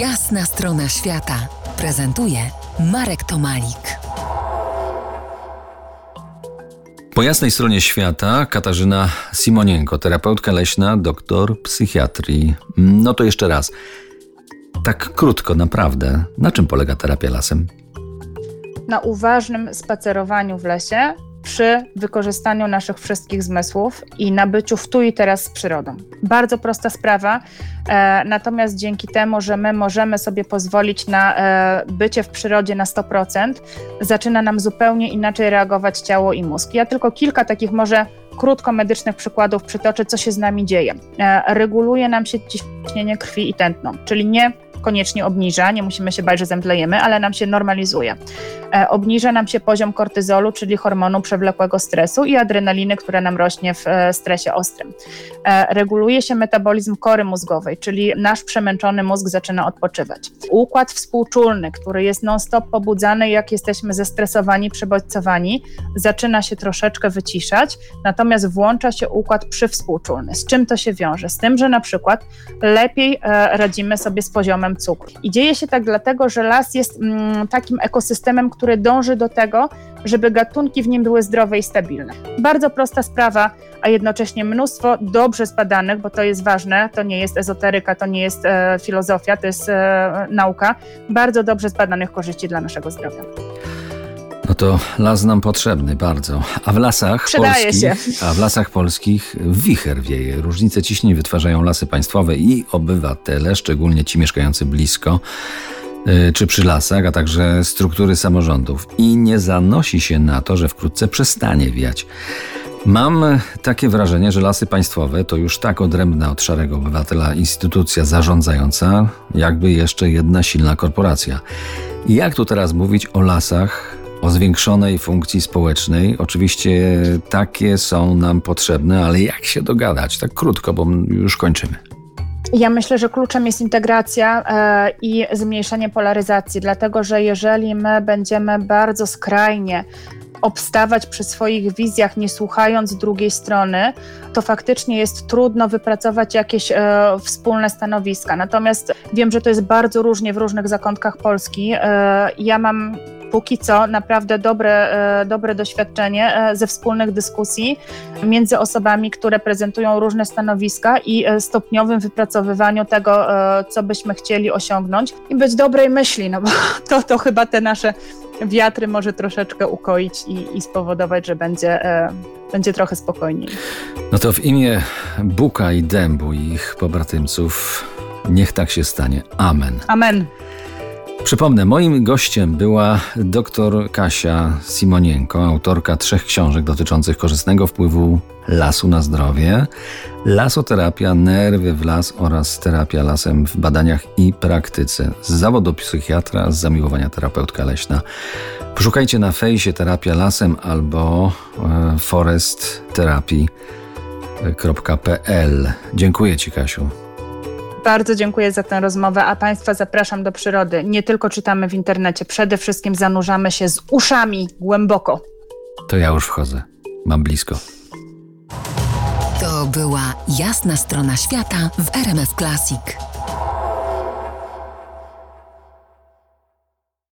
Jasna strona świata prezentuje Marek Tomalik. Po jasnej stronie świata Katarzyna Simonienko, terapeutka leśna, doktor psychiatrii. No to jeszcze raz. Tak krótko, naprawdę. Na czym polega terapia lasem? Na uważnym spacerowaniu w lesie przy wykorzystaniu naszych wszystkich zmysłów i nabyciu w tu i teraz z przyrodą. Bardzo prosta sprawa, e, natomiast dzięki temu, że my możemy sobie pozwolić na e, bycie w przyrodzie na 100%, zaczyna nam zupełnie inaczej reagować ciało i mózg. Ja tylko kilka takich może krótko medycznych przykładów przytoczę, co się z nami dzieje. E, reguluje nam się ciśnienie krwi i tętno, czyli nie koniecznie obniża, nie musimy się bać, że zemdlejemy, ale nam się normalizuje. E, obniża nam się poziom kortyzolu, czyli hormonu przewlekłego stresu i adrenaliny, która nam rośnie w e, stresie ostrym. E, reguluje się metabolizm kory mózgowej, czyli nasz przemęczony mózg zaczyna odpoczywać. Układ współczulny, który jest non-stop pobudzany, jak jesteśmy zestresowani, przebodźcowani, zaczyna się troszeczkę wyciszać, natomiast włącza się układ przywspółczulny. Z czym to się wiąże? Z tym, że na przykład lepiej radzimy sobie z poziomem cukru. I dzieje się tak dlatego, że las jest mm, takim ekosystemem, który dąży do tego, żeby gatunki w nim były zdrowe i stabilne. Bardzo prosta sprawa, a jednocześnie mnóstwo dobrze zbadanych, bo to jest ważne, to nie jest ezoteryka, to nie jest e, filozofia, to jest e, nauka, bardzo dobrze zbadanych korzyści dla naszego zdrowia. To las nam potrzebny bardzo. A w lasach Przydaje polskich, się. a w lasach polskich wicher wieje. Różnice ciśnień wytwarzają lasy państwowe i obywatele, szczególnie ci mieszkający blisko y, czy przy lasach, a także struktury samorządów. I nie zanosi się na to, że wkrótce przestanie wiać. Mam takie wrażenie, że lasy państwowe to już tak odrębna od szarego obywatela instytucja zarządzająca, jakby jeszcze jedna silna korporacja. I jak tu teraz mówić o lasach, o zwiększonej funkcji społecznej. Oczywiście takie są nam potrzebne, ale jak się dogadać? Tak krótko, bo już kończymy. Ja myślę, że kluczem jest integracja e, i zmniejszenie polaryzacji, dlatego że jeżeli my będziemy bardzo skrajnie obstawać przy swoich wizjach, nie słuchając drugiej strony, to faktycznie jest trudno wypracować jakieś e, wspólne stanowiska. Natomiast wiem, że to jest bardzo różnie w różnych zakątkach Polski. E, ja mam póki co naprawdę dobre, e, dobre doświadczenie e, ze wspólnych dyskusji między osobami, które prezentują różne stanowiska i e, stopniowym wypracowywaniu tego, co byśmy chcieli osiągnąć i być dobrej myśli, no bo to, to chyba te nasze wiatry może troszeczkę ukoić i, i spowodować, że będzie, będzie trochę spokojniej. No to w imię Buka i Dębu i ich pobratymców niech tak się stanie. Amen. Amen. Przypomnę, moim gościem była dr Kasia Simonienko, autorka trzech książek dotyczących korzystnego wpływu lasu na zdrowie, lasoterapia, nerwy w las oraz terapia lasem w badaniach i praktyce. Z zawodu psychiatra, z zamiłowania terapeutka leśna. Poszukajcie na fejsie terapia lasem albo e, foresttherapy.pl. Dziękuję Ci, Kasiu. Bardzo dziękuję za tę rozmowę, a Państwa zapraszam do przyrody. Nie tylko czytamy w internecie, przede wszystkim zanurzamy się z uszami głęboko. To ja już wchodzę. Mam blisko. To była jasna strona świata w RMF Classic.